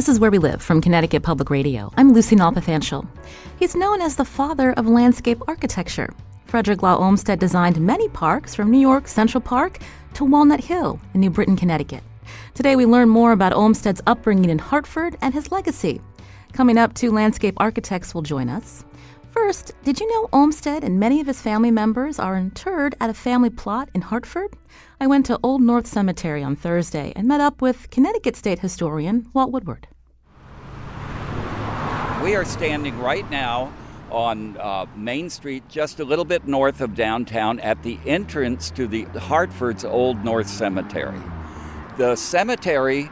This is Where We Live from Connecticut Public Radio. I'm Lucy Nalpathanchil. He's known as the father of landscape architecture. Frederick Law Olmsted designed many parks from New York Central Park to Walnut Hill in New Britain, Connecticut. Today we learn more about Olmsted's upbringing in Hartford and his legacy. Coming up, two landscape architects will join us. First, did you know Olmsted and many of his family members are interred at a family plot in Hartford? I went to Old North Cemetery on Thursday and met up with Connecticut State historian Walt Woodward. We are standing right now on uh, Main Street, just a little bit north of downtown, at the entrance to the Hartford's Old North Cemetery. The cemetery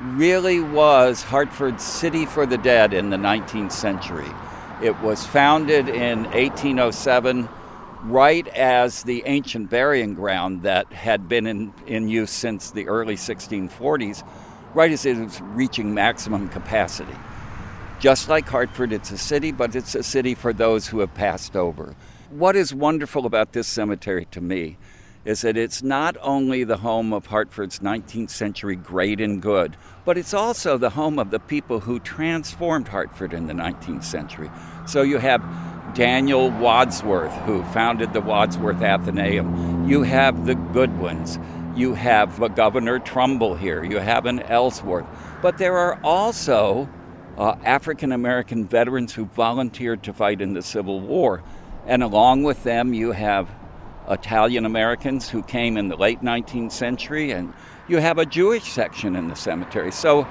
really was Hartford's city for the dead in the 19th century. It was founded in 1807, right as the ancient burying ground that had been in, in use since the early 1640s, right as it was reaching maximum capacity. Just like Hartford, it's a city, but it's a city for those who have passed over. What is wonderful about this cemetery to me is that it's not only the home of Hartford's 19th century great and good, but it's also the home of the people who transformed Hartford in the 19th century. So you have Daniel Wadsworth, who founded the Wadsworth Atheneum. You have the Goodwins. You have a Governor Trumbull here. You have an Ellsworth. But there are also uh, African American veterans who volunteered to fight in the Civil War. And along with them, you have Italian Americans who came in the late 19th century, and you have a Jewish section in the cemetery. So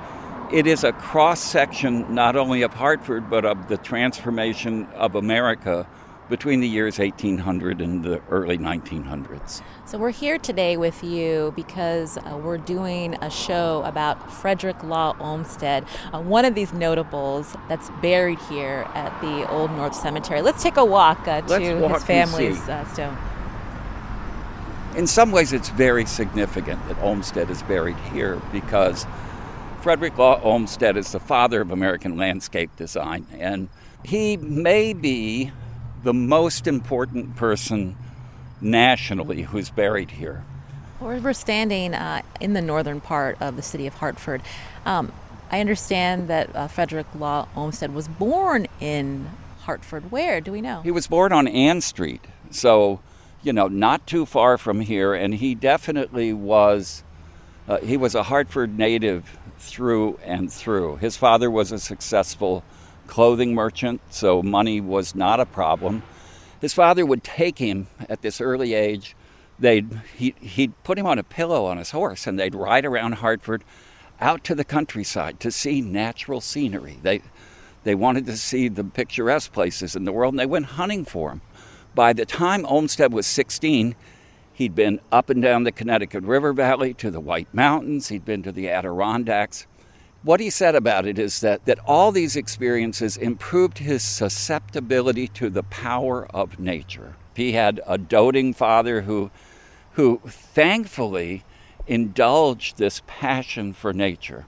it is a cross section not only of Hartford, but of the transformation of America between the years 1800 and the early 1900s. So, we're here today with you because uh, we're doing a show about Frederick Law Olmsted, uh, one of these notables that's buried here at the Old North Cemetery. Let's take a walk uh, to walk his family's uh, stone. In some ways, it's very significant that Olmsted is buried here because Frederick Law Olmsted is the father of American landscape design, and he may be the most important person nationally who's buried here. We're standing uh, in the northern part of the city of Hartford. Um, I understand that uh, Frederick Law Olmsted was born in Hartford. Where do we know? He was born on Ann Street, so you know, not too far from here, and he definitely was. Uh, he was a Hartford native through and through. His father was a successful clothing merchant, so money was not a problem. His father would take him at this early age. They'd he, he'd put him on a pillow on his horse, and they'd ride around Hartford, out to the countryside to see natural scenery. They they wanted to see the picturesque places in the world, and they went hunting for him. By the time Olmsted was 16, he'd been up and down the Connecticut River Valley to the White Mountains, he'd been to the Adirondacks. What he said about it is that, that all these experiences improved his susceptibility to the power of nature. He had a doting father who, who thankfully indulged this passion for nature.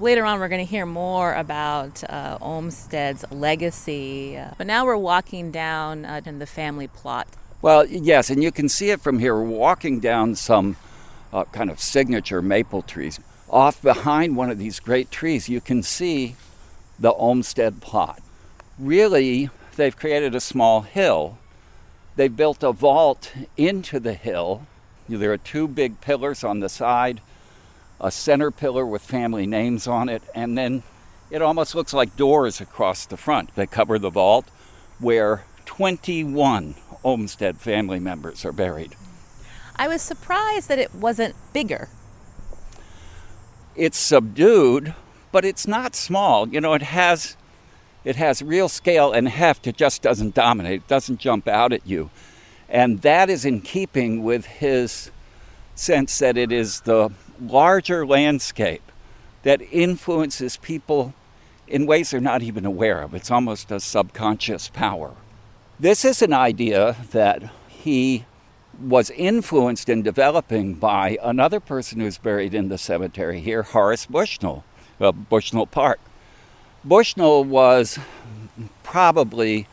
Later on, we're going to hear more about uh, Olmsted's legacy. Uh, but now we're walking down uh, in the family plot. Well, yes, and you can see it from here. We're walking down some uh, kind of signature maple trees. Off behind one of these great trees, you can see the Olmsted plot. Really, they've created a small hill. They've built a vault into the hill. There are two big pillars on the side a center pillar with family names on it, and then it almost looks like doors across the front. They cover the vault where 21 Olmsted family members are buried. I was surprised that it wasn't bigger. It's subdued, but it's not small. You know, it has it has real scale and heft. It just doesn't dominate. It doesn't jump out at you. And that is in keeping with his sense that it is the larger landscape that influences people in ways they're not even aware of. It's almost a subconscious power. This is an idea that he was influenced in developing by another person who's buried in the cemetery here, Horace Bushnell of Bushnell Park. Bushnell was probably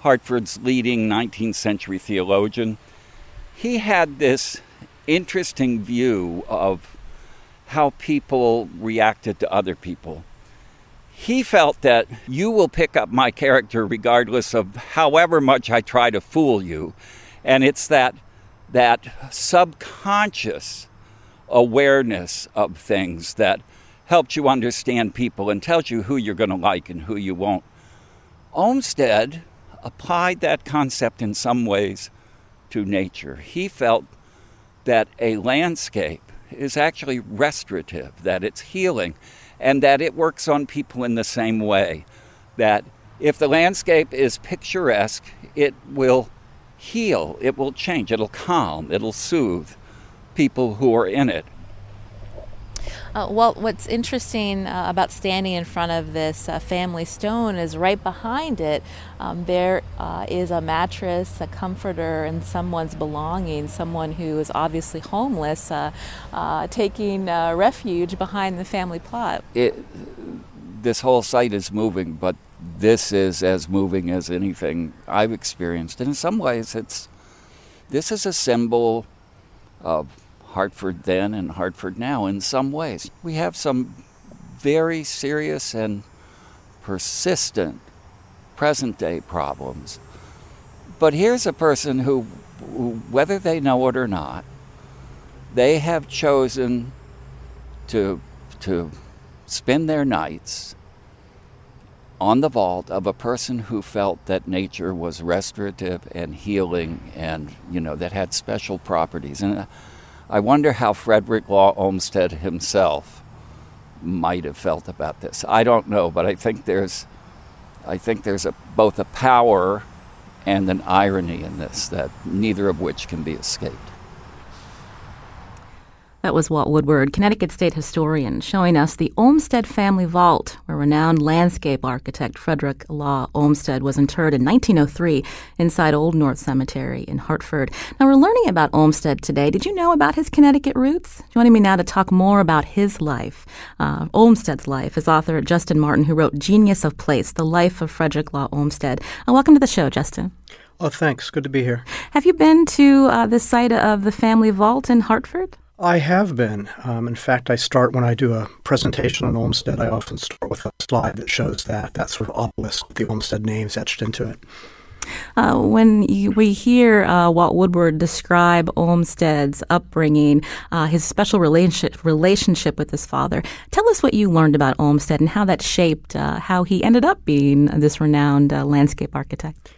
Hartford's leading 19th century theologian. He had this interesting view of how people reacted to other people. He felt that you will pick up my character regardless of however much I try to fool you. And it's that, that subconscious awareness of things that helps you understand people and tells you who you're going to like and who you won't. Olmsted applied that concept in some ways to nature. He felt that a landscape is actually restorative, that it's healing, and that it works on people in the same way. That if the landscape is picturesque, it will heal, it will change, it'll calm, it'll soothe people who are in it. Uh, well, what's interesting uh, about standing in front of this uh, family stone is right behind it, um, there uh, is a mattress, a comforter, and someone's belongings, someone who is obviously homeless, uh, uh, taking refuge behind the family plot. It, this whole site is moving, but this is as moving as anything I've experienced. And in some ways, it's this is a symbol of Hartford then and Hartford now in some ways. We have some very serious and persistent present day problems. But here's a person who, whether they know it or not, they have chosen to, to spend their nights on the vault of a person who felt that nature was restorative and healing and, you know, that had special properties. And uh, I wonder how Frederick Law Olmsted himself might have felt about this. I don't know, but I think there's, I think there's a, both a power and an irony in this that neither of which can be escaped. That was Walt Woodward, Connecticut State historian, showing us the Olmsted family vault, where renowned landscape architect Frederick Law Olmsted was interred in 1903 inside Old North Cemetery in Hartford. Now, we're learning about Olmsted today. Did you know about his Connecticut roots? Joining me now to talk more about his life, uh, Olmsted's life, is author Justin Martin, who wrote Genius of Place, The Life of Frederick Law Olmsted. Uh, welcome to the show, Justin. Oh, thanks. Good to be here. Have you been to uh, the site of the family vault in Hartford? I have been. Um, in fact, I start when I do a presentation on Olmsted, I often start with a slide that shows that, that sort of obelisk with the Olmsted names etched into it. Uh, when you, we hear uh, Walt Woodward describe Olmsted's upbringing, uh, his special relationship relationship with his father, tell us what you learned about Olmsted and how that shaped uh, how he ended up being this renowned uh, landscape architect.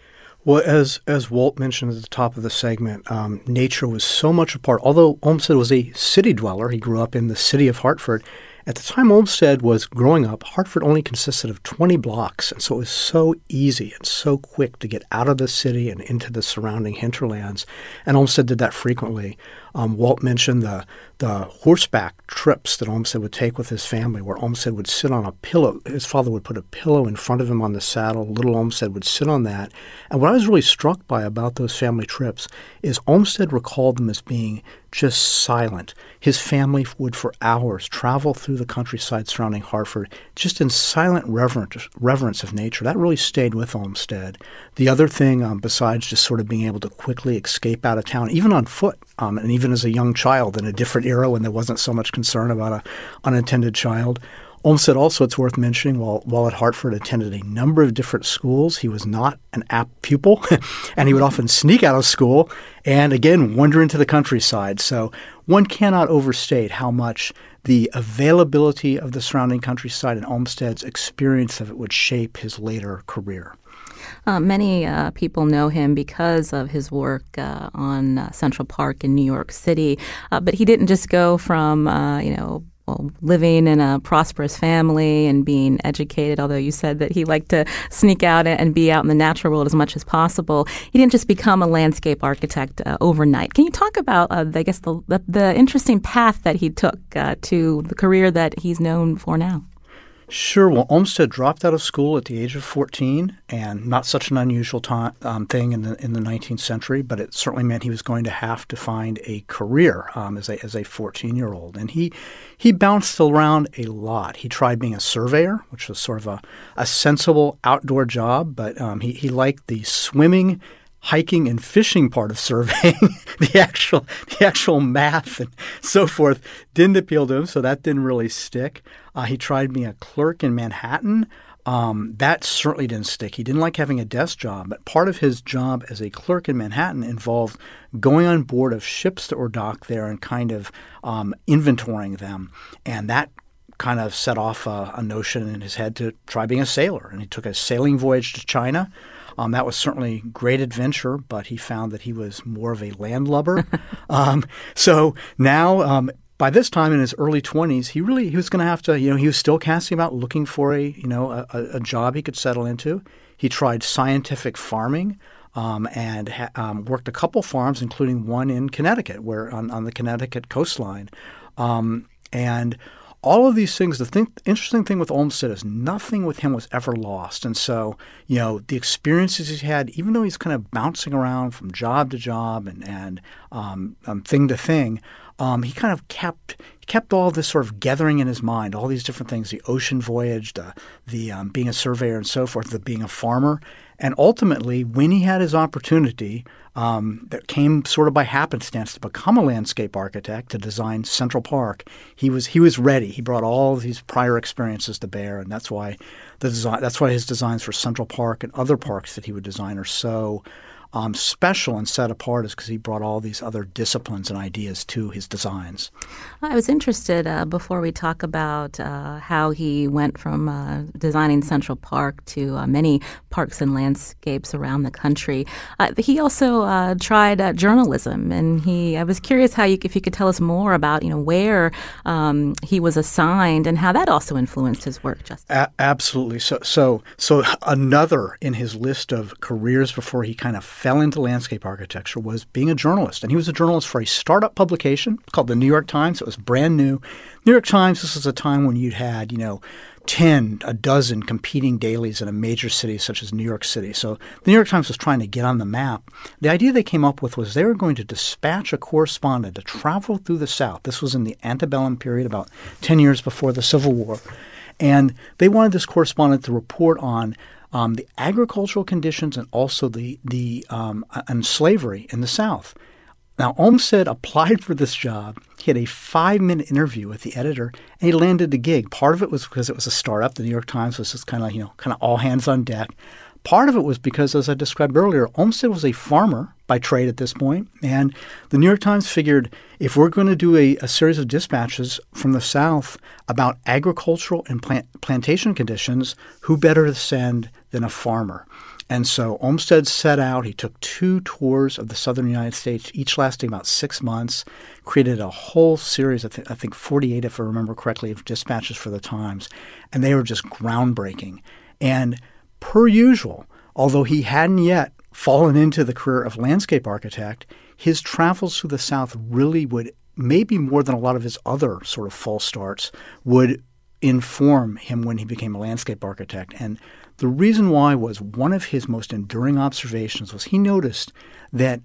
Well, as as Walt mentioned at the top of the segment, um, nature was so much a part. Although Olmsted was a city dweller, he grew up in the city of Hartford. At the time Olmsted was growing up, Hartford only consisted of 20 blocks, and so it was so easy and so quick to get out of the city and into the surrounding hinterlands. And Olmsted did that frequently. Um, Walt mentioned the the horseback trips that Olmsted would take with his family, where Olmsted would sit on a pillow. His father would put a pillow in front of him on the saddle. Little Olmsted would sit on that. And what I was really struck by about those family trips is Olmsted recalled them as being just silent. His family would, for hours, travel through the countryside surrounding Hartford, just in silent reverence, reverence of nature. That really stayed with Olmsted. The other thing, um, besides just sort of being able to quickly escape out of town, even on foot, um, and even as a young child in a different era when there wasn't so much concern about an unintended child. Olmsted also, it's worth mentioning, while, while at Hartford attended a number of different schools, he was not an apt pupil, and he would often sneak out of school and, again, wander into the countryside. So one cannot overstate how much the availability of the surrounding countryside and Olmsted's experience of it would shape his later career. Uh, many uh, people know him because of his work uh, on uh, Central Park in New York City, uh, but he didn't just go from uh, you know well, living in a prosperous family and being educated, although you said that he liked to sneak out and be out in the natural world as much as possible. He didn't just become a landscape architect uh, overnight. Can you talk about, uh, I guess, the, the, the, interesting path that he took uh, to the career that he's known for now? Sure. Well, Olmsted dropped out of school at the age of 14, and not such an unusual um, thing in the in the 19th century, but it certainly meant he was going to have to find a career um, as a as a 14 year old. And he he bounced around a lot. He tried being a surveyor, which was sort of a, a sensible outdoor job, but um, he he liked the swimming hiking and fishing part of surveying, the actual the actual math and so forth didn't appeal to him, so that didn't really stick. Uh, he tried being a clerk in Manhattan. Um, that certainly didn't stick. He didn't like having a desk job, but part of his job as a clerk in Manhattan involved going on board of ships that were docked there and kind of um, inventorying them, and that kind of set off a, a notion in his head to try being a sailor. And he took a sailing voyage to China um, that was certainly great adventure, but he found that he was more of a landlubber. um, so now, um, by this time in his early 20s, he really he was going to have to, you know, he was still casting about looking for a, you know, a, a job he could settle into. He tried scientific farming. Um, and ha- um, worked a couple farms, including one in Connecticut, where on, on the Connecticut coastline. Um, and all of these things, the interesting thing with Olmsted is nothing with him was ever lost. And so, you know, the experiences he's had, even though he's kind of bouncing around from job to job and, and um, um, thing to thing, um, he kind of kept kept all this sort of gathering in his mind, all these different things, the ocean voyage, the, the um, being a surveyor and so forth, the being a farmer. And ultimately, when he had his opportunity, um, that came sort of by happenstance to become a landscape architect to design Central Park. He was he was ready. He brought all these prior experiences to bear, and that's why the design that's why his designs for Central Park and other parks that he would design are so um, special and set apart is because he brought all these other disciplines and ideas to his designs. I was interested uh, before we talk about uh, how he went from uh, designing Central Park to uh, many parks and landscapes around the country. Uh, he also uh, tried journalism, and he. I was curious how you, if you could tell us more about you know where um, he was assigned and how that also influenced his work. Justin. A- absolutely. So so so another in his list of careers before he kind of fell into landscape architecture was being a journalist. And he was a journalist for a startup publication called the New York Times. It was brand new. New York Times, this was a time when you'd had, you know, 10, a dozen competing dailies in a major city such as New York City. So the New York Times was trying to get on the map. The idea they came up with was they were going to dispatch a correspondent to travel through the South. This was in the antebellum period, about 10 years before the Civil War. And they wanted this correspondent to report on um, the agricultural conditions and also the the um, and slavery in the South. Now Olmsted applied for this job. He had a five minute interview with the editor, and he landed the gig. Part of it was because it was a startup. The New York Times was just kind of you know kind of all hands on deck. Part of it was because, as I described earlier, Olmsted was a farmer by trade at this point, and the New York Times figured if we're going to do a, a series of dispatches from the South about agricultural and plant, plantation conditions, who better to send than a farmer? And so Olmsted set out. He took two tours of the southern United States, each lasting about six months, created a whole series, I, th- I think 48, if I remember correctly, of dispatches for the Times. And they were just groundbreaking. And per usual, although he hadn't yet fallen into the career of landscape architect, his travels through the South really would, maybe more than a lot of his other sort of false starts, would inform him when he became a landscape architect. And the reason why was one of his most enduring observations was he noticed that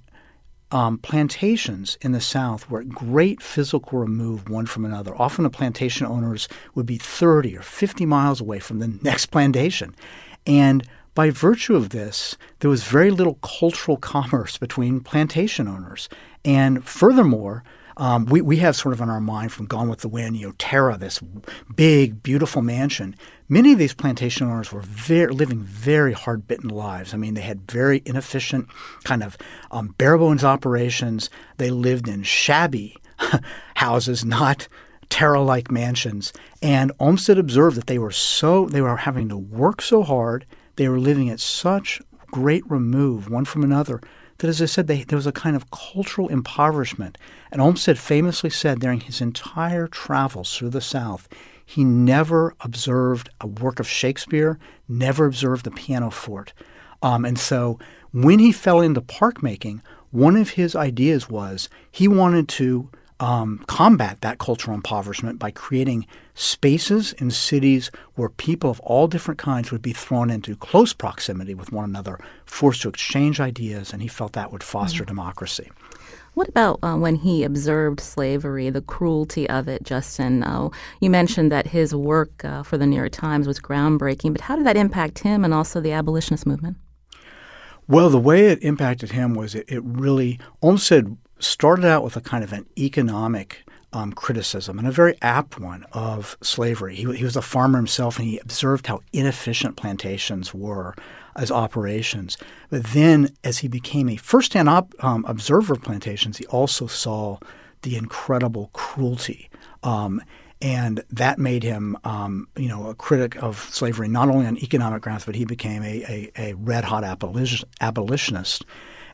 um, plantations in the South were at great physical remove one from another. Often the plantation owners would be 30 or 50 miles away from the next plantation. And by virtue of this, there was very little cultural commerce between plantation owners. And furthermore, um, we, we have sort of in our mind from Gone with the Wind, you know, Tara, this big, beautiful mansion. Many of these plantation owners were very, living very hard bitten lives. I mean, they had very inefficient, kind of um, bare bones operations. They lived in shabby houses, not Tara like mansions. And Olmsted observed that they were so, they were having to work so hard they were living at such great remove one from another that, as I said, they, there was a kind of cultural impoverishment. And Olmsted famously said during his entire travels through the South, he never observed a work of Shakespeare, never observed the pianoforte. Um, and so when he fell into park making, one of his ideas was he wanted to um, combat that cultural impoverishment by creating spaces in cities where people of all different kinds would be thrown into close proximity with one another, forced to exchange ideas, and he felt that would foster mm-hmm. democracy. What about uh, when he observed slavery, the cruelty of it, Justin? Uh, you mentioned that his work uh, for the New York Times was groundbreaking, but how did that impact him and also the abolitionist movement? Well, the way it impacted him was it, it really, Olmsted started out with a kind of an economic um, criticism, and a very apt one, of slavery. He, he, was a farmer himself, and he observed how inefficient plantations were as operations. But then, as he became a first-hand op, um, observer of plantations, he also saw the incredible cruelty. Um, and that made him, um, you know, a critic of slavery not only on economic grounds, but he became a, a, a red hot abolitionist.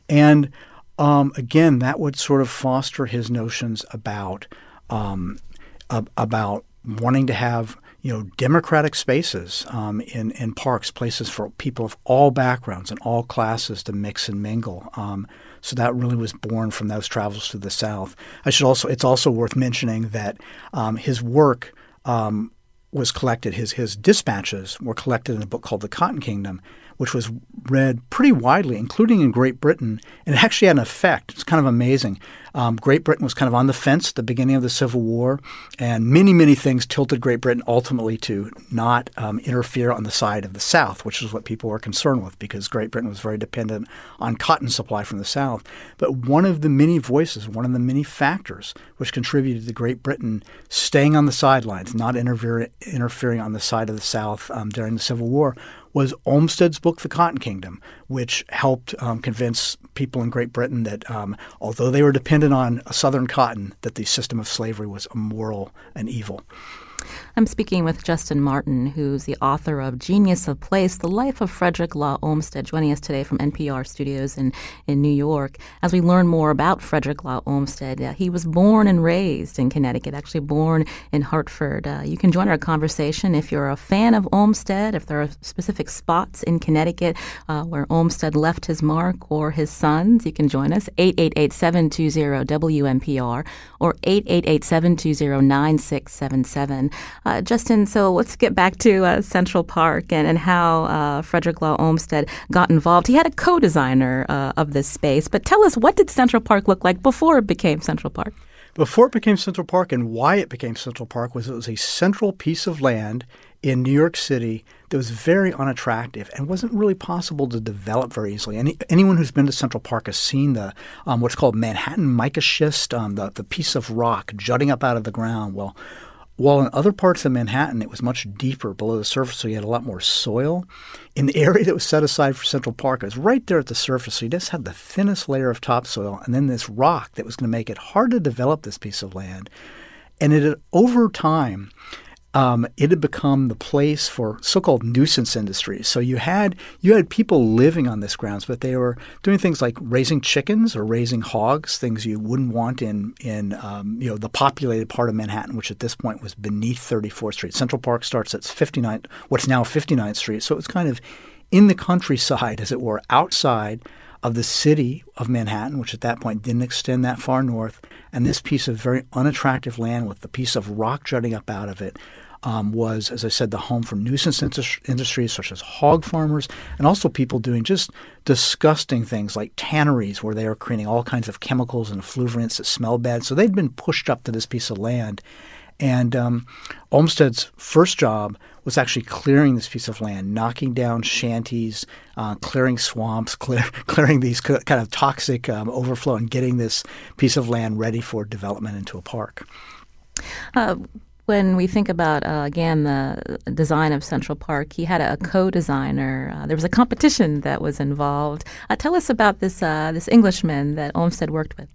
And um, again, that would sort of foster his notions about um, about wanting to have you know democratic spaces um, in in parks, places for people of all backgrounds and all classes to mix and mingle. Um, so that really was born from those travels to the South. I should also it's also worth mentioning that um, his work um, was collected. His his dispatches were collected in a book called The Cotton Kingdom, which was read pretty widely, including in Great Britain, and it actually had an effect. It's kind of amazing. Um, Great Britain was kind of on the fence at the beginning of the Civil War, and many, many things tilted Great Britain ultimately to not um, interfere on the side of the South, which is what people were concerned with because Great Britain was very dependent on cotton supply from the South. But one of the many voices, one of the many factors which contributed to Great Britain staying on the sidelines, not interfere, interfering on the side of the South um, during the Civil War, was Olmsted's book, The Cotton Kingdom, which helped um, convince people in Great Britain that um, although they were dependent on Southern cotton, that the system of slavery was immoral and evil. I'm speaking with Justin Martin, who's the author of Genius of Place, The Life of Frederick Law Olmsted, joining us today from NPR studios in, in New York. As we learn more about Frederick Law Olmsted, uh, he was born and raised in Connecticut, actually born in Hartford. Uh, you can join our conversation if you're a fan of Olmsted, if there are specific spots in Connecticut uh, where Olmsted left his mark or his sons. You can join us, 888 720 WNPR or 888 720 9677. Uh, Justin, so let's get back to uh, Central Park and, and how uh, Frederick Law Olmsted got involved. He had a co-designer uh, of this space, but tell us what did Central Park look like before it became Central Park? Before it became Central Park and why it became Central Park was it was a central piece of land in New York City that was very unattractive and wasn't really possible to develop very easily. Any, anyone who's been to Central Park has seen the um, what's called Manhattan mica schist, um, the, the piece of rock jutting up out of the ground. Well, while in other parts of Manhattan, it was much deeper below the surface, so you had a lot more soil. In the area that was set aside for Central Park, it was right there at the surface, so you just had the thinnest layer of topsoil, and then this rock that was going to make it hard to develop this piece of land. And it, had, over time, um, it had become the place for so-called nuisance industries. So you had you had people living on this grounds, but they were doing things like raising chickens or raising hogs, things you wouldn't want in in um, you know the populated part of Manhattan, which at this point was beneath 34th Street. Central Park starts at 59th, what's now 59th Street. So it's kind of in the countryside, as it were, outside of the city of Manhattan, which at that point didn't extend that far north, and this piece of very unattractive land with the piece of rock jutting up out of it um, was, as I said, the home for nuisance industries such as hog farmers and also people doing just disgusting things like tanneries where they were creating all kinds of chemicals and effluvents that smell bad. So they'd been pushed up to this piece of land. And um, Olmsted's first job was actually clearing this piece of land, knocking down shanties, uh, clearing swamps, clear, clearing these kind of toxic um, overflow, and getting this piece of land ready for development into a park. Uh, when we think about uh, again the design of Central Park, he had a co-designer. Uh, there was a competition that was involved. Uh, tell us about this uh, this Englishman that Olmsted worked with.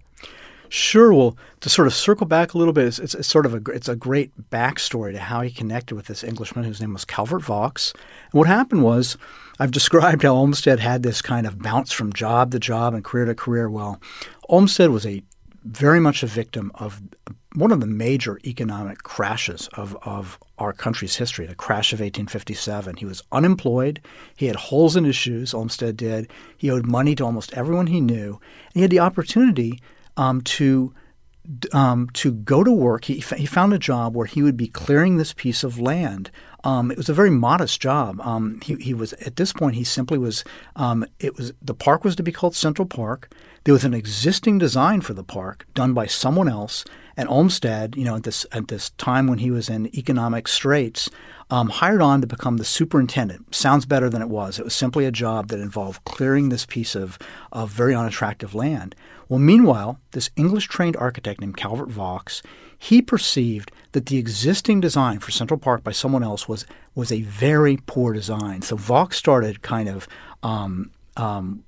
Sure. Well, to sort of circle back a little bit, it's, it's, it's, sort of a it's a great backstory to how he connected with this Englishman whose name was Calvert Vaux. And what happened was, I've described how Olmsted had this kind of bounce from job to job and career to career. Well, Olmsted was a very much a victim of one of the major economic crashes of, of our country's history, the crash of 1857. He was unemployed. He had holes in his shoes, Olmsted did. He owed money to almost everyone he knew. And he had the opportunity um, to um, to go to work. He, he found a job where he would be clearing this piece of land. Um, it was a very modest job. Um, he, he was at this point. He simply was. Um, it was the park was to be called Central Park. There was an existing design for the park done by someone else, and Olmsted, you know, at this at this time when he was in economic straits, um, hired on to become the superintendent. Sounds better than it was. It was simply a job that involved clearing this piece of, of very unattractive land. Well, meanwhile, this English trained architect named Calvert Vaux, he perceived that the existing design for Central Park by someone else was was a very poor design. So Vaux started kind of um, um,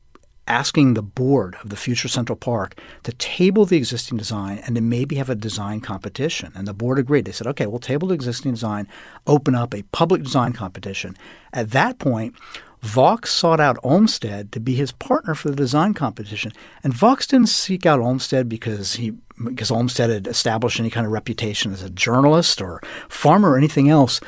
asking the board of the future Central Park to table the existing design and to maybe have a design competition. And the board agreed. They said, okay, we'll table the existing design, open up a public design competition. At that point, Vaux sought out Olmsted to be his partner for the design competition. And Vaux didn't seek out Olmsted because he because Olmsted had established any kind of reputation as a journalist or farmer or anything else.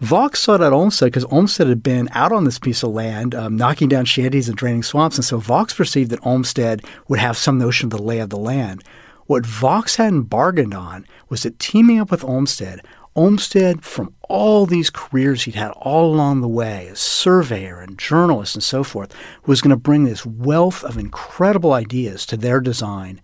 Vaux saw that Olmsted because Olmsted had been out on this piece of land, um, knocking down shanties and draining swamps, and so Vaux perceived that Olmsted would have some notion of the lay of the land. What Vaux hadn't bargained on was that teaming up with Olmsted, Olmsted, from all these careers he'd had all along the way as surveyor and journalist and so forth, was going to bring this wealth of incredible ideas to their design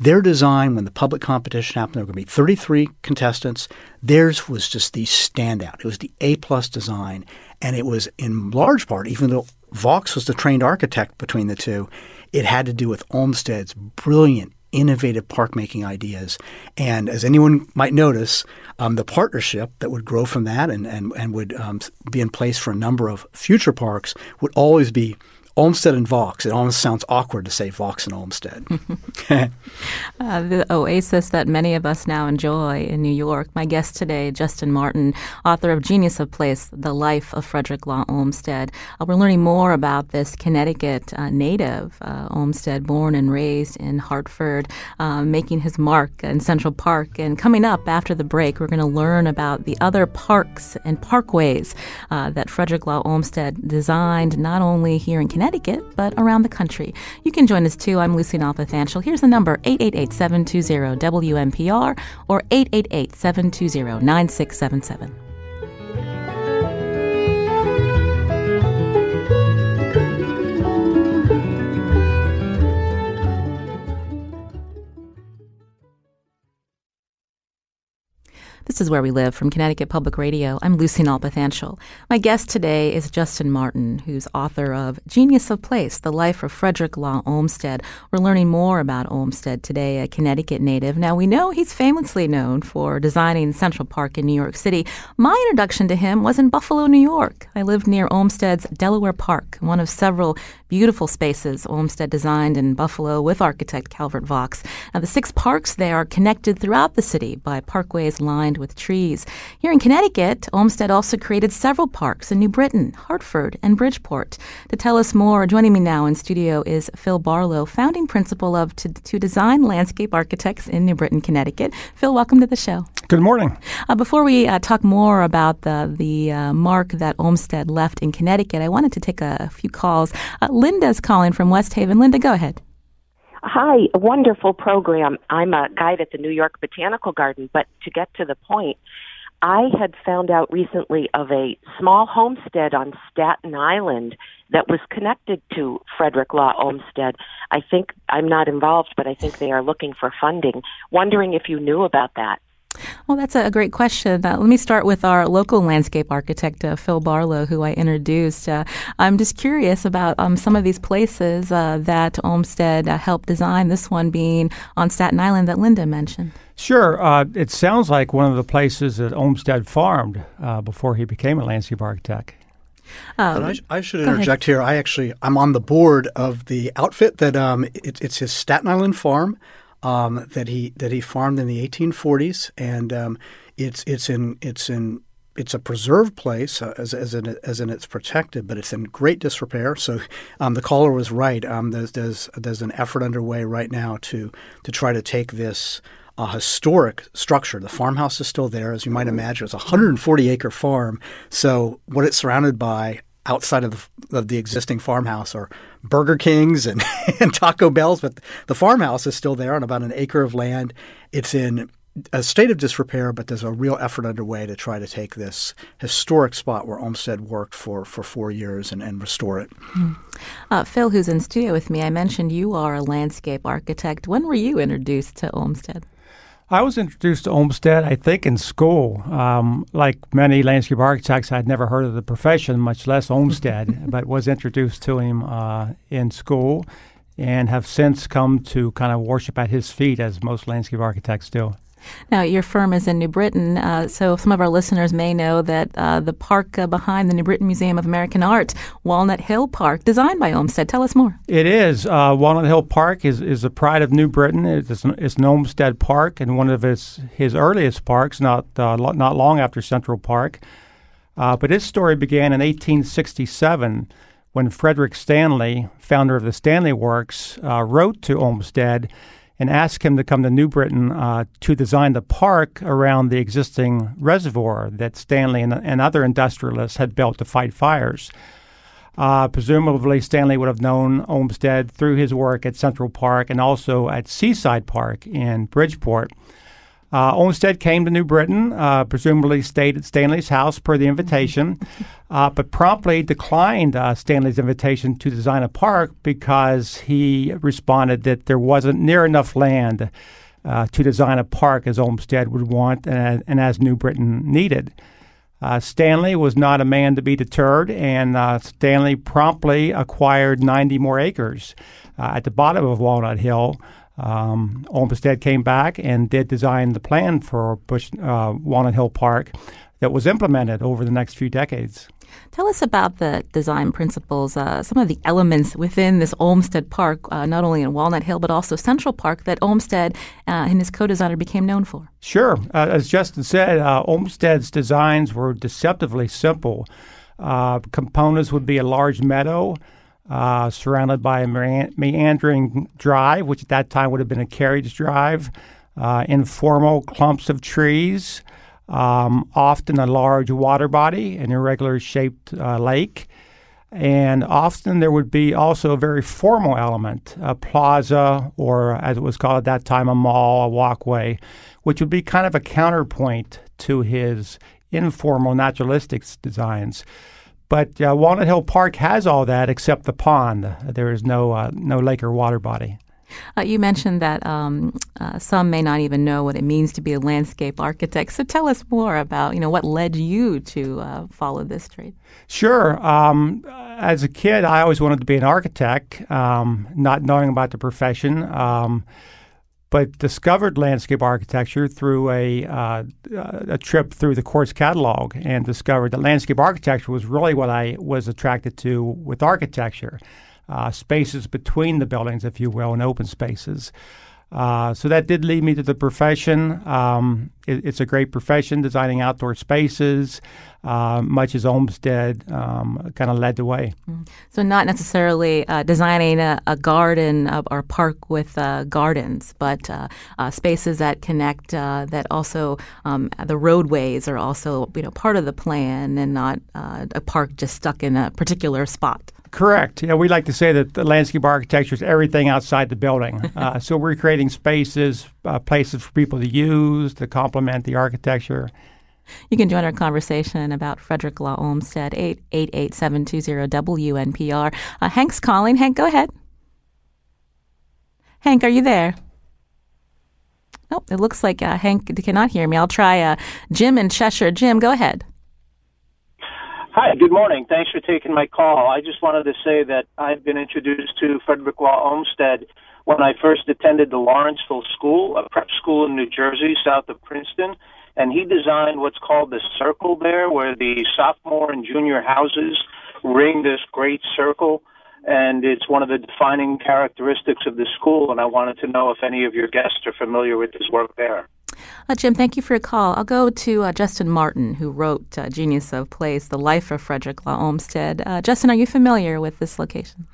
their design, when the public competition happened, there were going to be 33 contestants. Theirs was just the standout. It was the A plus design, and it was in large part, even though Vaux was the trained architect between the two, it had to do with Olmsted's brilliant, innovative park making ideas. And as anyone might notice, um, the partnership that would grow from that and, and, and would um, be in place for a number of future parks would always be Olmsted and Vaux. It almost sounds awkward to say Vaux and Olmsted. uh, the oasis that many of us now enjoy in New York. My guest today, Justin Martin, author of Genius of Place, The Life of Frederick Law Olmsted. Uh, we're learning more about this Connecticut uh, native, uh, Olmsted, born and raised in Hartford, uh, making his mark in Central Park. And coming up after the break, we're going to learn about the other parks and parkways uh, that Frederick Law Olmsted designed, not only here in Connecticut, Connecticut, but around the country. You can join us too. I'm Lucy Nalpathanchil. Here's the number 888 720 WNPR or 888 720 9677. This is Where We Live from Connecticut Public Radio. I'm Lucy Nalpathanchil. My guest today is Justin Martin, who's author of Genius of Place, The Life of Frederick Law Olmsted. We're learning more about Olmsted today, a Connecticut native. Now, we know he's famously known for designing Central Park in New York City. My introduction to him was in Buffalo, New York. I lived near Olmsted's Delaware Park, one of several beautiful spaces Olmsted designed in Buffalo with architect Calvert Vaux. Now, the six parks there are connected throughout the city by parkways lined with trees. Here in Connecticut, Olmsted also created several parks in New Britain, Hartford, and Bridgeport. To tell us more, joining me now in studio is Phil Barlow, founding principal of To, to Design Landscape Architects in New Britain, Connecticut. Phil, welcome to the show. Good morning. Uh, before we uh, talk more about the the uh, mark that Olmsted left in Connecticut, I wanted to take a, a few calls. Uh, Linda's calling from West Haven. Linda, go ahead. Hi, a wonderful program. I'm a guide at the New York Botanical Garden, but to get to the point, I had found out recently of a small homestead on Staten Island that was connected to Frederick Law Olmsted. I think I'm not involved, but I think they are looking for funding. Wondering if you knew about that. Well, that's a great question. Uh, let me start with our local landscape architect, uh, Phil Barlow, who I introduced. Uh, I'm just curious about um, some of these places uh, that Olmsted uh, helped design, this one being on Staten Island that Linda mentioned. Sure. Uh, it sounds like one of the places that Olmsted farmed before he became a landscape architect. Um, I, I, should interject here. I actually I'm on the board of the outfit that um, it, it's his Staten Island farm um, that he that he farmed in the 1840s, and um, it's it's in it's in it's a preserved place uh, as as in, as in it's protected, but it's in great disrepair. So um, the caller was right. Um, there's there's there's an effort underway right now to to try to take this uh, historic structure. The farmhouse is still there, as you might imagine. It's a 140 acre farm. So what it's surrounded by outside of the, of the existing farmhouse are Burger Kings and, and Taco Bells, but the farmhouse is still there on about an acre of land. It's in a state of disrepair, but there's a real effort underway to try to take this historic spot where Olmsted worked for, for four years and, and restore it. Mm. Uh, Phil, who's in studio with me, I mentioned you are a landscape architect. When were you introduced to Olmsted? I was introduced to Olmsted, I think, in school. Um, like many landscape architects, I'd never heard of the profession, much less Olmsted, but was introduced to him uh, in school and have since come to kind of worship at his feet, as most landscape architects do. Now, your firm is in New Britain, uh, so some of our listeners may know that uh, the park uh, behind the New Britain Museum of American Art, Walnut Hill Park, designed by Olmsted. Tell us more. It is. Uh, Walnut Hill Park is, is a pride of New Britain. It's it's an Olmsted park and one of his, his earliest parks, not, uh, lo- not long after Central Park. Uh, but its story began in 1867 when Frederick Stanley, founder of the Stanley Works, wrote to Olmsted and asked him to come to New Britain uh, to design the park around the existing reservoir that Stanley and, and other industrialists had built to fight fires. Uh, presumably, Stanley would have known Olmsted through his work at Central Park and also at Seaside Park in Bridgeport. Uh, Olmsted came to New Britain, uh, presumably stayed at Stanley's house per the invitation, uh, but promptly declined uh, Stanley's invitation to design a park because he responded that there wasn't near enough land uh, to design a park as Olmsted would want and, and as New Britain needed. Uh, Stanley was not a man to be deterred, and Stanley promptly acquired 90 more acres at the bottom of Walnut Hill um, Olmsted came back and did design the plan for Bush uh, Walnut Hill Park that was implemented over the next few decades. Tell us about the design principles, uh, some of the elements within this Olmsted Park, uh, not only in Walnut Hill, but also Central Park, that Olmsted uh, and his co designer became known for. Sure. Uh, as Justin said, uh, Olmsted's designs were deceptively simple. Uh, components would be a large meadow uh, surrounded by a meandering drive, which at that time would have been a carriage drive, uh, informal clumps of trees, um, often a large water body, an irregular shaped uh, lake. And often there would be also a very formal element, a plaza, or as it was called at that time, a mall, a walkway, which would be kind of a counterpoint to his informal naturalistic designs. But uh, Walnut Hill Park has all that except the pond. There is no uh, no lake or water body. Uh, you mentioned that um, uh, some may not even know what it means to be a landscape architect. So tell us more about you know what led you to uh, follow this trade. Sure. Um, as a kid, I always wanted to be an architect, um, not knowing about the profession. But discovered landscape architecture through a uh, a trip through the course catalog and discovered that landscape architecture was really what I was attracted to with architecture. Uh, spaces between the buildings, if you will, and open spaces. Uh, so that did lead me to the profession. Um, it, it's a great profession, designing outdoor spaces, uh, much as Olmsted um, kind of led the way. Mm. So, not necessarily uh, designing a, a garden uh, or park with uh, gardens, but uh, spaces that connect. that also um, the roadways are also you know part of the plan, and not a park just stuck in a particular spot. Correct. Yeah, we like to say that the landscape architecture is everything outside the building. Uh, so we're creating spaces, uh, places for people to use to complement the architecture. You can join our conversation about Frederick Law Olmsted, 888-720-WNPR. Uh, Hank's calling. Hank, go ahead. Hank, are you there? Oh, it looks like uh, Hank cannot hear me. I'll try uh, Jim in Cheshire. Jim, go ahead. Hi, good morning. Thanks for taking my call. I just wanted to say that I've been introduced to Frederick Law Olmsted when I first attended the Lawrenceville School, a prep school in New Jersey, south of Princeton. And he designed what's called the circle there, where the sophomore and junior houses ring this great circle. And it's one of the defining characteristics of the school. And I wanted to know if any of your guests are familiar with his work there. Uh, Jim, thank you for your call. I'll go to uh, Justin Martin, who wrote uh, Genius of Place, The Life of Frederick Law Olmsted. Uh, Justin, are you familiar with this location?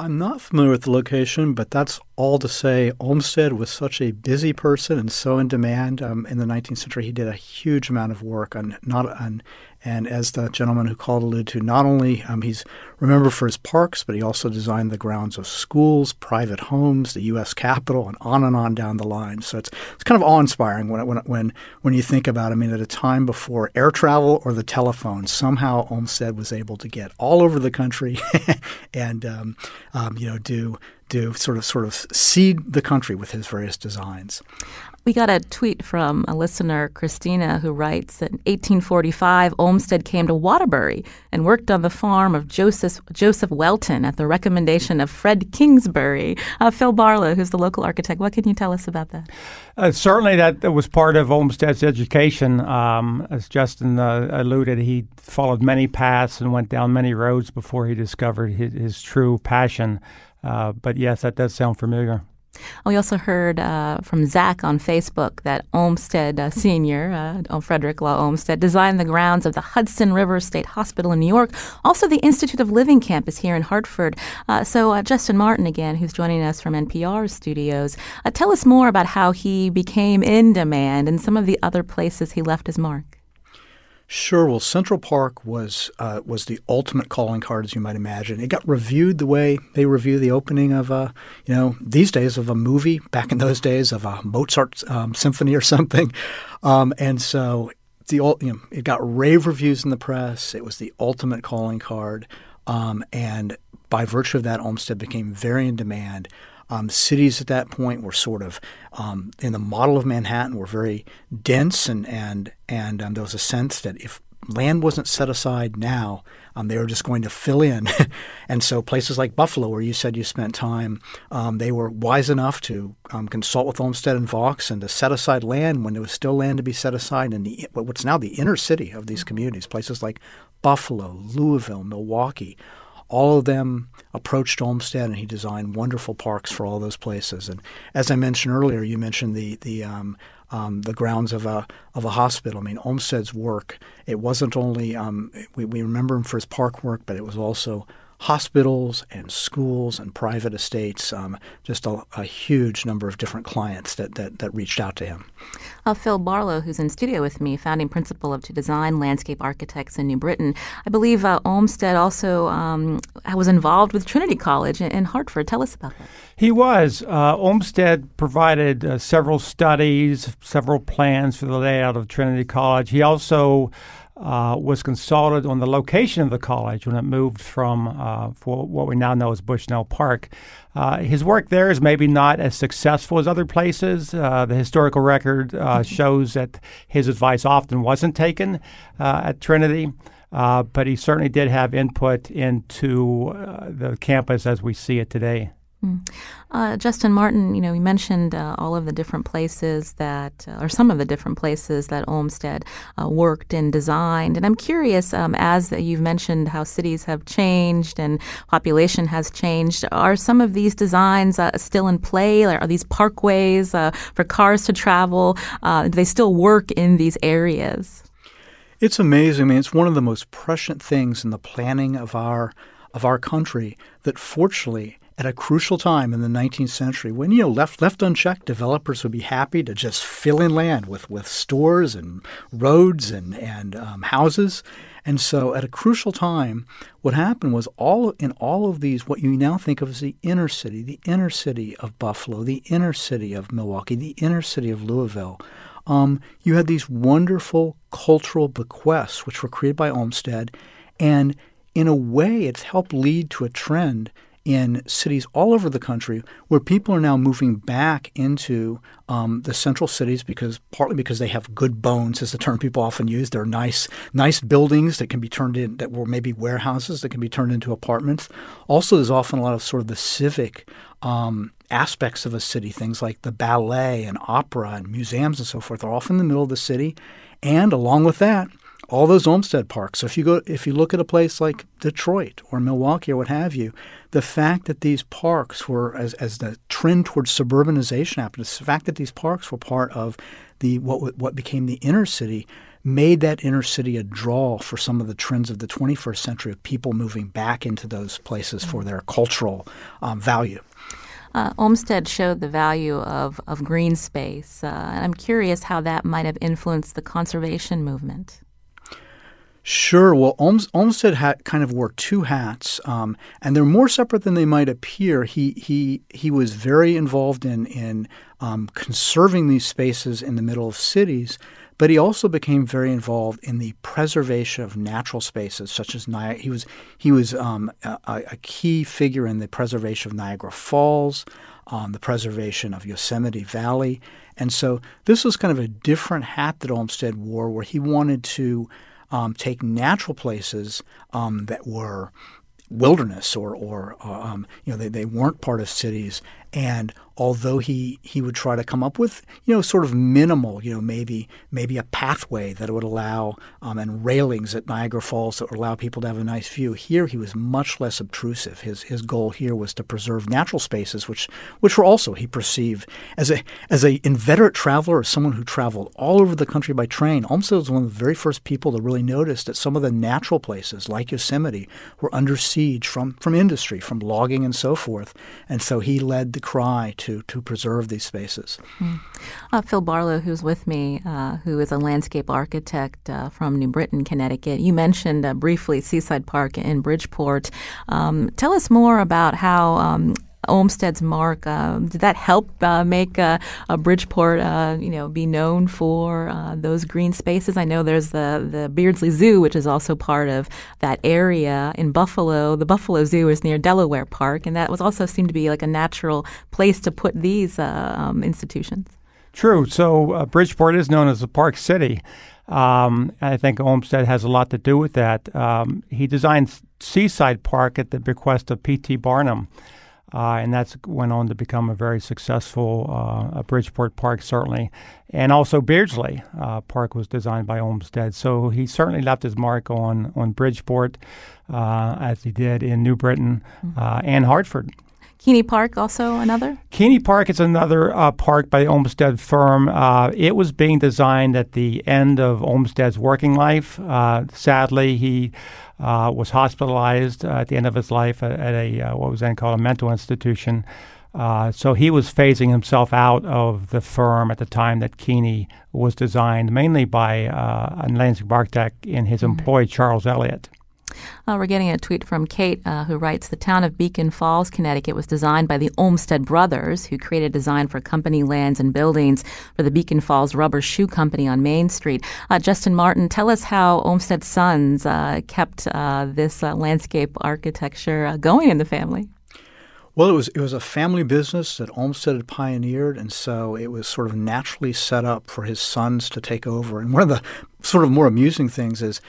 I'm not familiar with the location, but that's all to say. Olmsted was such a busy person and so in demand. Um, in the 19th century, he did a huge amount of work on not on And as the gentleman who called alluded to, not only um, he's remembered for his parks, but he also designed the grounds of schools, private homes, the U.S. Capitol, and on and on down the line. So it's it's kind of awe inspiring when when when when you think about. It. I mean, at a time before air travel or the telephone, somehow Olmsted was able to get all over the country and um, um, you know do do sort of sort of seed the country with his various designs. We got a tweet from a listener, Christina, who writes that in 1845, Olmsted came to Waterbury and worked on the farm of Joseph, Joseph Welton at the recommendation of Fred Kingsbury. Uh, Phil Barlow, who's the local architect, what can you tell us about that? Uh, certainly, that, that was part of Olmsted's education. Um, as Justin uh, alluded, he followed many paths and went down many roads before he discovered his, his true passion. Uh, but yes, that does sound familiar. We also heard uh, from Zach on Facebook that Olmsted uh, Sr., uh, Frederick Law Olmsted, designed the grounds of the Hudson River State Hospital in New York, also the Institute of Living campus here in Hartford. Uh, so, uh, Justin Martin, again, who's joining us from NPR studios, uh, tell us more about how he became in demand and some of the other places he left his mark. Sure. Well, Central Park was uh, was the ultimate calling card, as you might imagine. It got reviewed the way they review the opening of a, you know, these days of a movie. Back in those days of a Mozart um, symphony or something, um, and so the you know, it got rave reviews in the press. It was the ultimate calling card, um, and by virtue of that, Olmsted became very in demand. Um, cities at that point were sort of um, in the model of Manhattan were very dense, and and and um, there was a sense that if land wasn't set aside now, um, they were just going to fill in. and so places like Buffalo, where you said you spent time, um, they were wise enough to um, consult with Olmsted and Vaux and to set aside land when there was still land to be set aside in the what's now the inner city of these communities, places like Buffalo, Louisville, Milwaukee all of them approached Olmsted, and he designed wonderful parks for all those places. And as I mentioned earlier, you mentioned the the um, um, the grounds of a of a hospital. I mean, Olmsted's work. It wasn't only um, we, we remember him for his park work, but it was also hospitals and schools and private estates, um, just a, a, huge number of different clients that, that, that reached out to him. Uh, Phil Barlow, who's in studio with me, founding principal of To Design Landscape Architects in New Britain. I believe uh, Olmsted also um, was involved with Trinity College in, in, Hartford. Tell us about that. He was. Uh, Olmsted provided uh, several studies, several plans for the layout of Trinity College. He also uh, was consulted on the location of the college when it moved from uh, for what we now know as Bushnell Park. Uh, his work there is maybe not as successful as other places. Uh, the historical record uh, shows that his advice often wasn't taken uh, at Trinity. but he certainly did have input into the campus as we see it today. Mm. Uh, Justin Martin, you know, you mentioned uh, all of the different places that, uh, or some of the different places that Olmsted uh, worked and designed. And I'm curious, um, as you've mentioned how cities have changed and population has changed, are some of these designs uh, still in play? Are these parkways uh, for cars to travel? do they still work in these areas? It's amazing. I mean, it's one of the most prescient things in the planning of our of our country that fortunately at a crucial time in the 19th century when you know left left unchecked developers would be happy to just fill in land with with stores and roads and and um, houses. And so at a crucial time what happened was all in all of these what you now think of as the inner city the inner city of buffalo the inner city of milwaukee the inner city of louisville um, you had these wonderful cultural bequests which were created by olmsted. And in a way it's helped lead to a trend in cities all over the country where people are now moving back into um, the central cities because partly because they have good bones, is the term people often use. They're nice, nice buildings that can be turned in that were maybe warehouses that can be turned into apartments. Also, there's often a lot of sort of the civic um, aspects of a city, things like the ballet and opera and museums and so forth, are often in the middle of the city. And along with that, all those Olmsted parks. So if you go, if you look at a place like Detroit or Milwaukee or what have you, the fact that these parks were, as, as the trend towards suburbanization happened, the fact that these parks were part of the what what became the inner city made that inner city a draw for some of the trends of the 21st century of people moving back into those places for their cultural um, value. Uh, Olmsted showed the value of, of green space, uh, and I'm curious how that might have influenced the conservation movement. Sure. Well, Olmsted had kind of wore two hats, um, and they're more separate than they might appear. He he he was very involved in in um, conserving these spaces in the middle of cities, but he also became very involved in the preservation of natural spaces, such as Niagara. He was he was um, a, a, key figure in the preservation of Niagara Falls, um, the preservation of Yosemite Valley, and so this was kind of a different hat that Olmsted wore, where he wanted to um, take natural places um, that were wilderness or, or uh, um, you know, they, they weren't part of cities and although he he would try to come up with you know sort of minimal you know maybe maybe a pathway that would allow um, and railings at Niagara Falls that would allow people to have a nice view. Here he was much less obtrusive. His his goal here was to preserve natural spaces, which which were also he perceived as a as a inveterate traveler, as someone who traveled all over the country by train. Olmsted was one of the very first people to really notice that some of the natural places like Yosemite were under siege from from industry, from logging and so forth, and so he led the cry to to preserve these spaces. Mm. Uh, Phil Barlow, who's with me, uh, who is a landscape architect uh, from New Britain, Connecticut. You mentioned uh, briefly Seaside Park in Bridgeport. Um, tell us more about how um, Olmsted's mark. Uh, did that help uh, make uh, Bridgeport, uh, you know, be known for uh, those green spaces? I know there's the the Beardsley Zoo, which is also part of that area in Buffalo. The Buffalo Zoo is near Delaware Park, and that was also seemed to be like a natural place to put these uh, um, institutions. True. So Bridgeport is known as a park city. Um, I think Olmsted has a lot to do with that. Um, he designed Seaside Park at the bequest of P.T. Barnum. Uh, and that's went on to become a very successful uh, Bridgeport Park, certainly. And also Beardsley uh, Park was designed by Olmsted, so he certainly left his mark on on Bridgeport, uh, as he did in New Britain mm-hmm. Uh, and Hartford. Keeney Park, also another? Keeney Park is another uh, park by the Olmsted firm. Uh, it was being designed at the end of Olmsted's working life. Uh, sadly, he uh, was hospitalized uh, at the end of his life at, at a uh, what was then called a mental institution. so he was phasing himself out of the firm at the time that Keeney was designed, mainly by uh, a landscape architect in his mm-hmm. employee, Charles Eliot. Uh, we're getting a tweet from Kate, uh, who writes The town of Beacon Falls, Connecticut was designed by the Olmsted brothers, who created design for company lands and buildings for the Beacon Falls Rubber Shoe Company on Main Street. Uh, Justin Martin, tell us how Olmsted Sons uh, kept uh, this uh, landscape architecture going in the family. Well, it was it was a family business that Olmsted had pioneered, and so it was sort of naturally set up for his sons to take over. And one of the sort of more amusing things is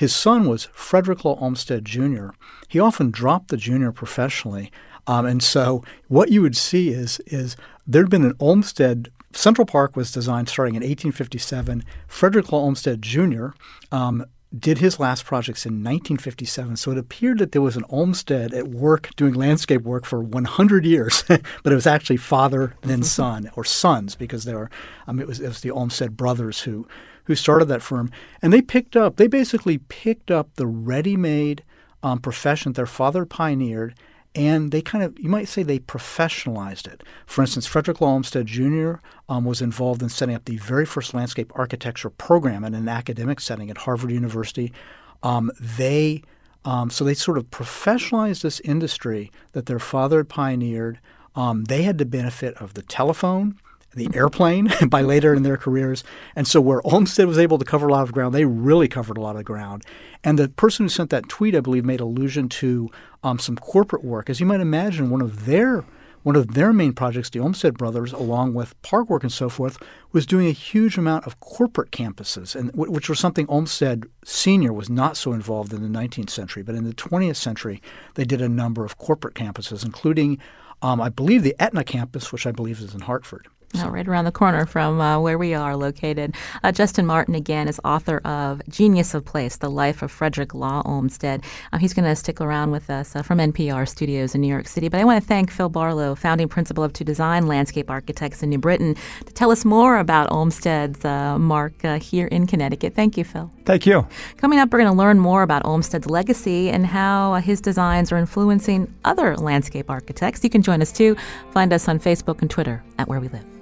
his son was Frederick Law Olmsted Jr. He often dropped the junior professionally. Um, and so what you would see is, is there'd been an Olmsted Central Park was designed starting in 1857. Frederick Law Olmsted Jr. Um, did his last projects in 1957. So it appeared that there was an Olmsted at work doing landscape work for 100 years, but it was actually father then son or sons because there were. Um, it was it was the Olmsted brothers who who started that firm, and they picked up. They basically picked up the ready-made um, profession their father pioneered, and they kind of you might say they professionalized it. For instance, Frederick Law Olmsted Jr. Um, was involved in setting up the very first landscape architecture program in an academic setting at Harvard University. Um, they um, so they sort of professionalized this industry that their father had pioneered. Um, they had the benefit of the telephone the airplane by later in their careers. And so where Olmsted was able to cover a lot of ground, they really covered a lot of ground. And the person who sent that tweet, I believe, made allusion to um, some corporate work. As you might imagine, one of their one of their main projects, the Olmsted brothers, along with park work and so forth, was doing a huge amount of corporate campuses, and which was something Olmsted Senior was not so involved in the 19th century. But in the 20th century, they did a number of corporate campuses, including, um, I believe, the Aetna campus, which I believe is in Hartford. So. right around the corner from uh, where we are located. Uh, Justin Martin, again, is author of Genius of Place The Life of Frederick Law Olmsted. Uh, he's going to stick around with us uh, from NPR studios in New York City. But I want to thank Phil Barlow, founding principal of To Design Landscape Architects in New Britain, to tell us more about Olmsted's uh, mark uh, here in Connecticut. Thank you, Phil. Thank you. Coming up, we're going to learn more about Olmsted's legacy and how his designs are influencing other landscape architects. You can join us too. Find us on Facebook and Twitter at Where We Live.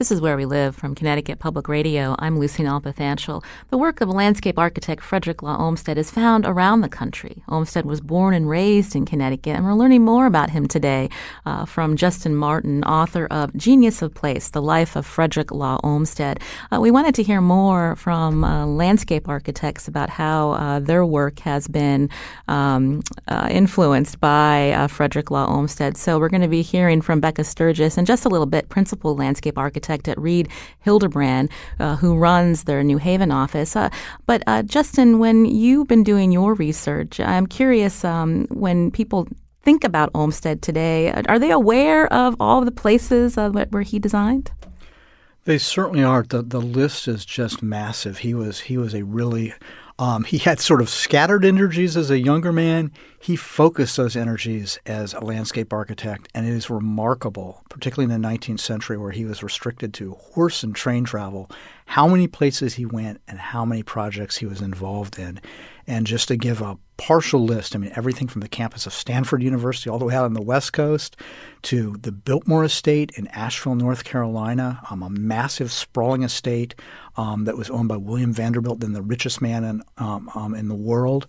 This is Where We Live from Connecticut Public Radio. I'm Lucy Nalpathanchil. The work of landscape architect Frederick Law Olmsted is found around the country. Olmsted was born and raised in Connecticut, and we're learning more about him today uh, from Justin Martin, author of Genius of Place, The Life of Frederick Law Olmsted. Uh, we wanted to hear more from uh, landscape architects about how uh, their work has been um, uh, influenced by uh, Frederick Law Olmsted. So we're going to be hearing from Becca Sturgis in just a little bit, principal landscape architect architect at Reed Hilderbrand, uh, who runs their New Haven office. Uh, but uh, Justin, when you've been doing your research, I'm curious um, when people think about Olmsted today, are they aware of all the places uh, where he designed? They certainly are. The the list is just massive. He was he was a really um, he had sort of scattered energies as a younger man. He focused those energies as a landscape architect, and it is remarkable, particularly in the 19th century where he was restricted to horse and train travel, how many places he went and how many projects he was involved in. And just to give a partial list, I mean, everything from the campus of Stanford University all the way out on the West Coast to the Biltmore Estate in Asheville, North Carolina, um, a massive sprawling estate um, that was owned by William Vanderbilt, then the richest man in, um, um in the world,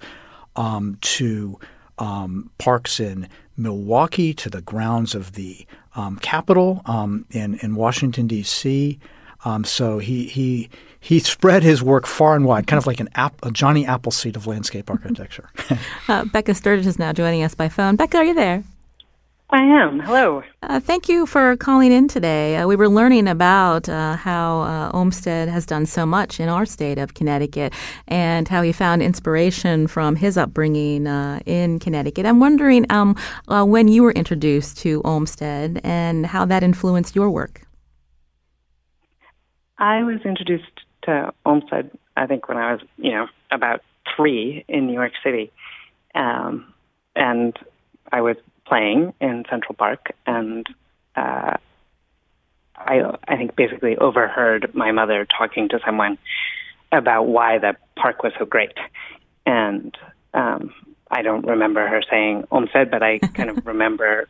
um, to um, parks in Milwaukee, to the grounds of the Capitol in, in Washington, D.C. so he, he, he spread his work far and wide, kind of like an app, a Johnny Appleseed of landscape architecture. uh, Becca Sturgis is now joining us by phone. Becca, are you there? I am. Hello. Uh, thank you for calling in today. Uh, we were learning about uh, how uh, Olmsted has done so much in our state of Connecticut and how he found inspiration from his upbringing uh, in Connecticut. I'm wondering um, uh, when you were introduced to Olmsted and how that influenced your work. I was introduced to Olmsted, I think, when I was, you know, about three in New York City. Um, and I was playing in Central Park, and uh, I, I think basically overheard my mother talking to someone about why the park was so great, and um, I don't remember her saying Olmsted, but I kind of remember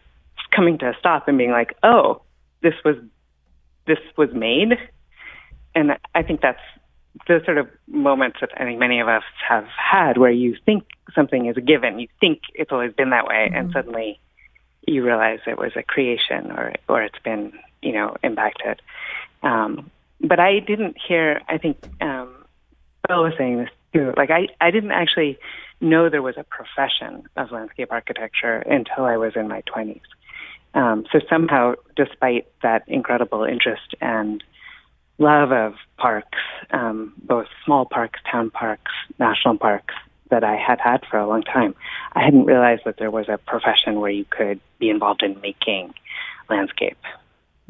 coming to a stop and being like, "Oh, this was this was made," and I think that's the sort of moments that I think many of us have had where you think something is a given, you think it's always been that way, mm-hmm. and suddenly you realize it was a creation or or it's been you know impacted. Um, but I didn't hear. I think um, Bill was saying this too. Like I I didn't actually know there was a profession of landscape architecture until I was in my twenties. Um, so somehow, despite that incredible interest and love of parks, um, both small parks, town parks, national parks, that I had had for a long time. I hadn't realized that there was a profession where you could be involved in making landscape.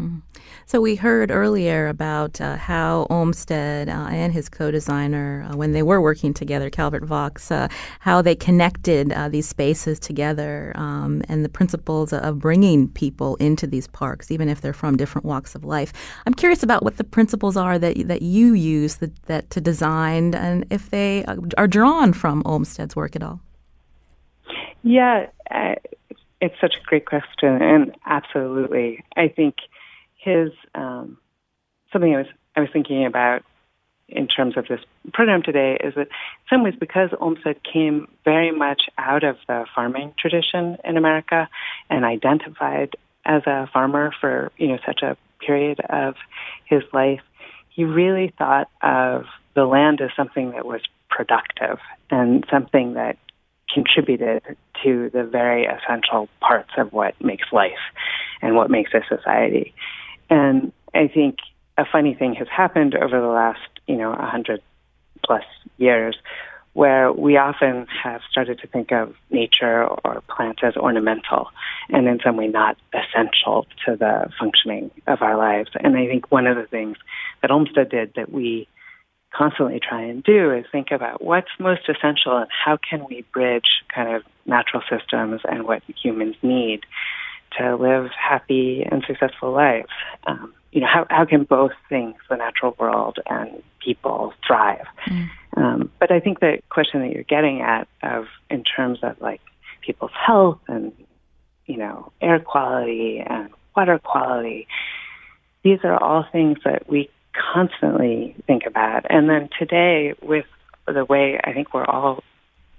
Mm-hmm. So we heard earlier about uh, how Olmsted uh, and his co-designer, uh, when they were working together, Calvert Vaux, uh, how they connected uh, these spaces together um, and the principles of bringing people into these parks, even if they're from different walks of life. I'm curious about what the principles are that that you use that, that to design, and if they uh, are drawn from Olmsted's work at all. Yeah, it's such a great question, and absolutely, I think his um, something I was I was thinking about in terms of this program today is that in some ways because Olmsted came very much out of the farming tradition in America and identified as a farmer for you know such a period of his life, he really thought of the land as something that was productive and something that contributed to the very essential parts of what makes life and what makes a society. And I think a funny thing has happened over the last, you know, a hundred plus years where we often have started to think of nature or plants as ornamental and in some way not essential to the functioning of our lives. And I think one of the things that Olmsted did that we constantly try and do is think about what's most essential and how can we bridge kind of natural systems and what humans need to live happy and successful lives. Um, you know, how, how can both things, the natural world and people, thrive? Mm. Um, but I think the question that you're getting at, of in terms of like people's health and you know air quality and water quality, these are all things that we constantly think about. And then today, with the way I think we're all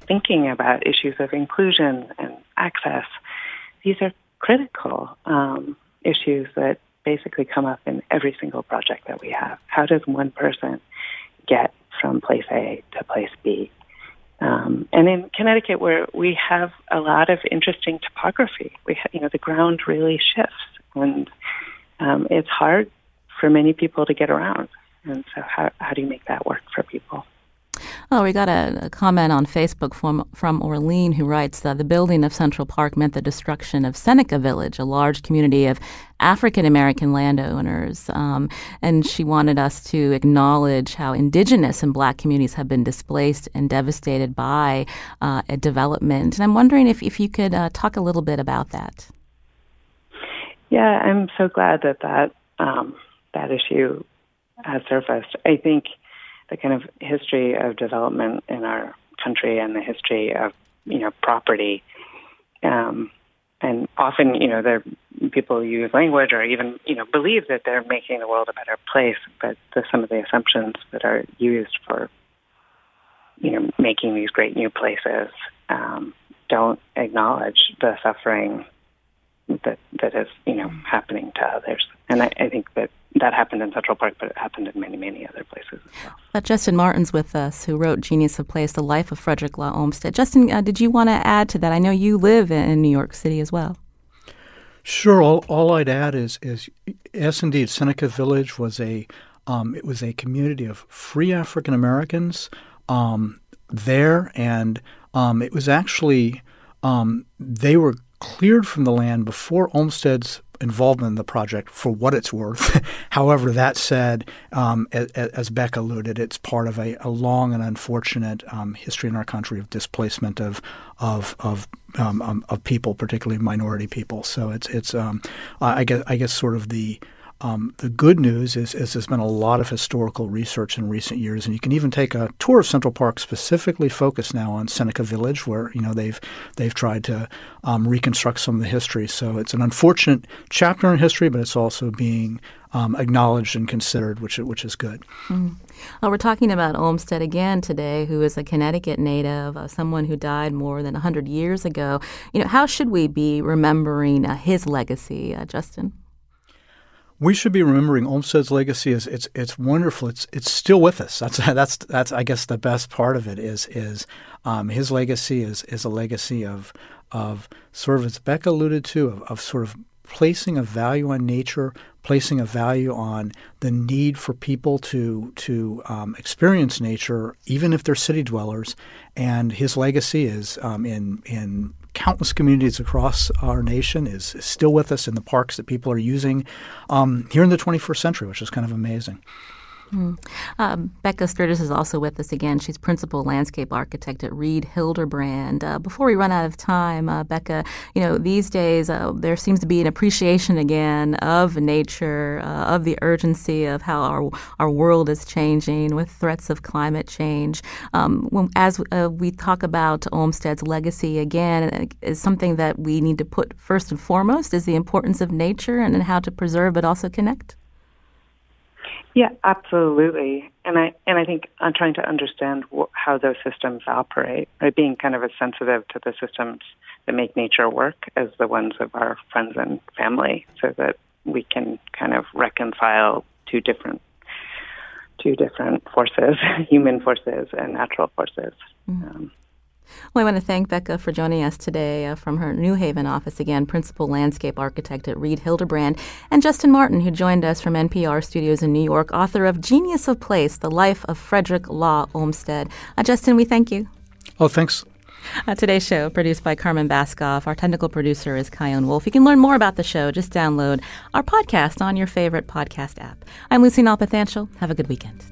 thinking about issues of inclusion and access, these are critical um, issues that basically come up in every single project that we have. How does one person get from place A to place B? Um, and in Connecticut, where we have a lot of interesting topography, we ha- you know the ground really shifts, and um, it's hard for many people to get around. And so, how how do you make that work for people? Oh, we got a, a, comment on Facebook from from Orlean who writes that the building of Central Park meant the destruction of Seneca Village, a large community of African American landowners, um, and she wanted us to acknowledge how indigenous and Black communities have been displaced and devastated by uh, a development. And I'm wondering if if you could uh, talk a little bit about that. Yeah, I'm so glad that that um, that issue has surfaced. I think the kind of history of development in our country and the history of you know property. Um, and often, you know, there people use language or even you know believe that they're making the world a better place, but the, some of the assumptions that are used for you know making these great new places um, don't acknowledge the suffering that that is you know happening to others. And I, I think that that happened in Central Park, but it happened in many, many other places as well. Uh, Justin Martin's with us, who wrote Genius of Place, The Life of Frederick Law Olmsted. Justin, uh, did you want to add to that? I know you live in New York City as well. Sure. All, all I'd add is, is yes, indeed, Seneca Village was a um, it was a community of free African Americans um, there, and um, it was actually um, they were cleared from the land before Olmsted's involvement in the project for what it's worth. However, that said, um, as, as, Beck alluded, it's part of a, a long and unfortunate um, history in our country of displacement of of of, um, um of people, particularly minority people. So it's it's um, I guess I guess sort of the um, the good news is, is, there's been a lot of historical research in recent years, and you can even take a tour of Central Park specifically focused now on Seneca Village, where you know they've they've tried to um, reconstruct some of the history. So it's an unfortunate chapter in history, but it's also being um, acknowledged and considered, which which is good. Mm. Well, we're talking about Olmsted again today, who is a Connecticut native, uh, someone who died more than 100 years ago. You know, how should we be remembering uh, his legacy, uh, Justin? We should be remembering Olmsted's legacy is it's it's wonderful. It's it's still with us. That's that's that's I guess the best part of it is is um, his legacy is is a legacy of of sort of as Beck alluded to of, of sort of placing a value on nature, placing a value on the need for people to to um, experience nature, even if they're city dwellers. And his legacy is um, in in countless communities across our nation is, is, still with us in the parks that people are using um, here in the 21st century, which is kind of amazing. Mm. Um, Becca Sturgis is also with us again. She's principal landscape architect at Reed Hilderbrand. Uh, before we run out of time, uh, Becca, you know these days uh, there seems to be an appreciation again of nature, uh, of the urgency of how our our world is changing with threats of climate change. Um, when, as uh, we talk about Olmsted's legacy again, uh, is something that we need to put first and foremost is the importance of nature and how to preserve but also connect. Yeah, absolutely. And I and I think I'm trying to understand wh- how those systems operate, right? Being kind of as sensitive to the systems that make nature work as the ones of our friends and family, so that we can kind of reconcile two different two different forces, human forces and natural forces. Mm-hmm. Um, well, I want to thank Becca for joining us today uh, from her New Haven office again, principal landscape architect at Reed Hilderbrand, and Justin Martin, who joined us from NPR studios in New York, author of Genius of Place: The Life of Frederick Law Olmsted. Uh, Justin, we thank you. Oh, thanks. Uh, today's show produced by Carmen Baskauf. Our technical producer is Kyone Wolf. You can learn more about the show. Just download our podcast on your favorite podcast app. I'm Lucy Nalpathanchil. Have a good weekend.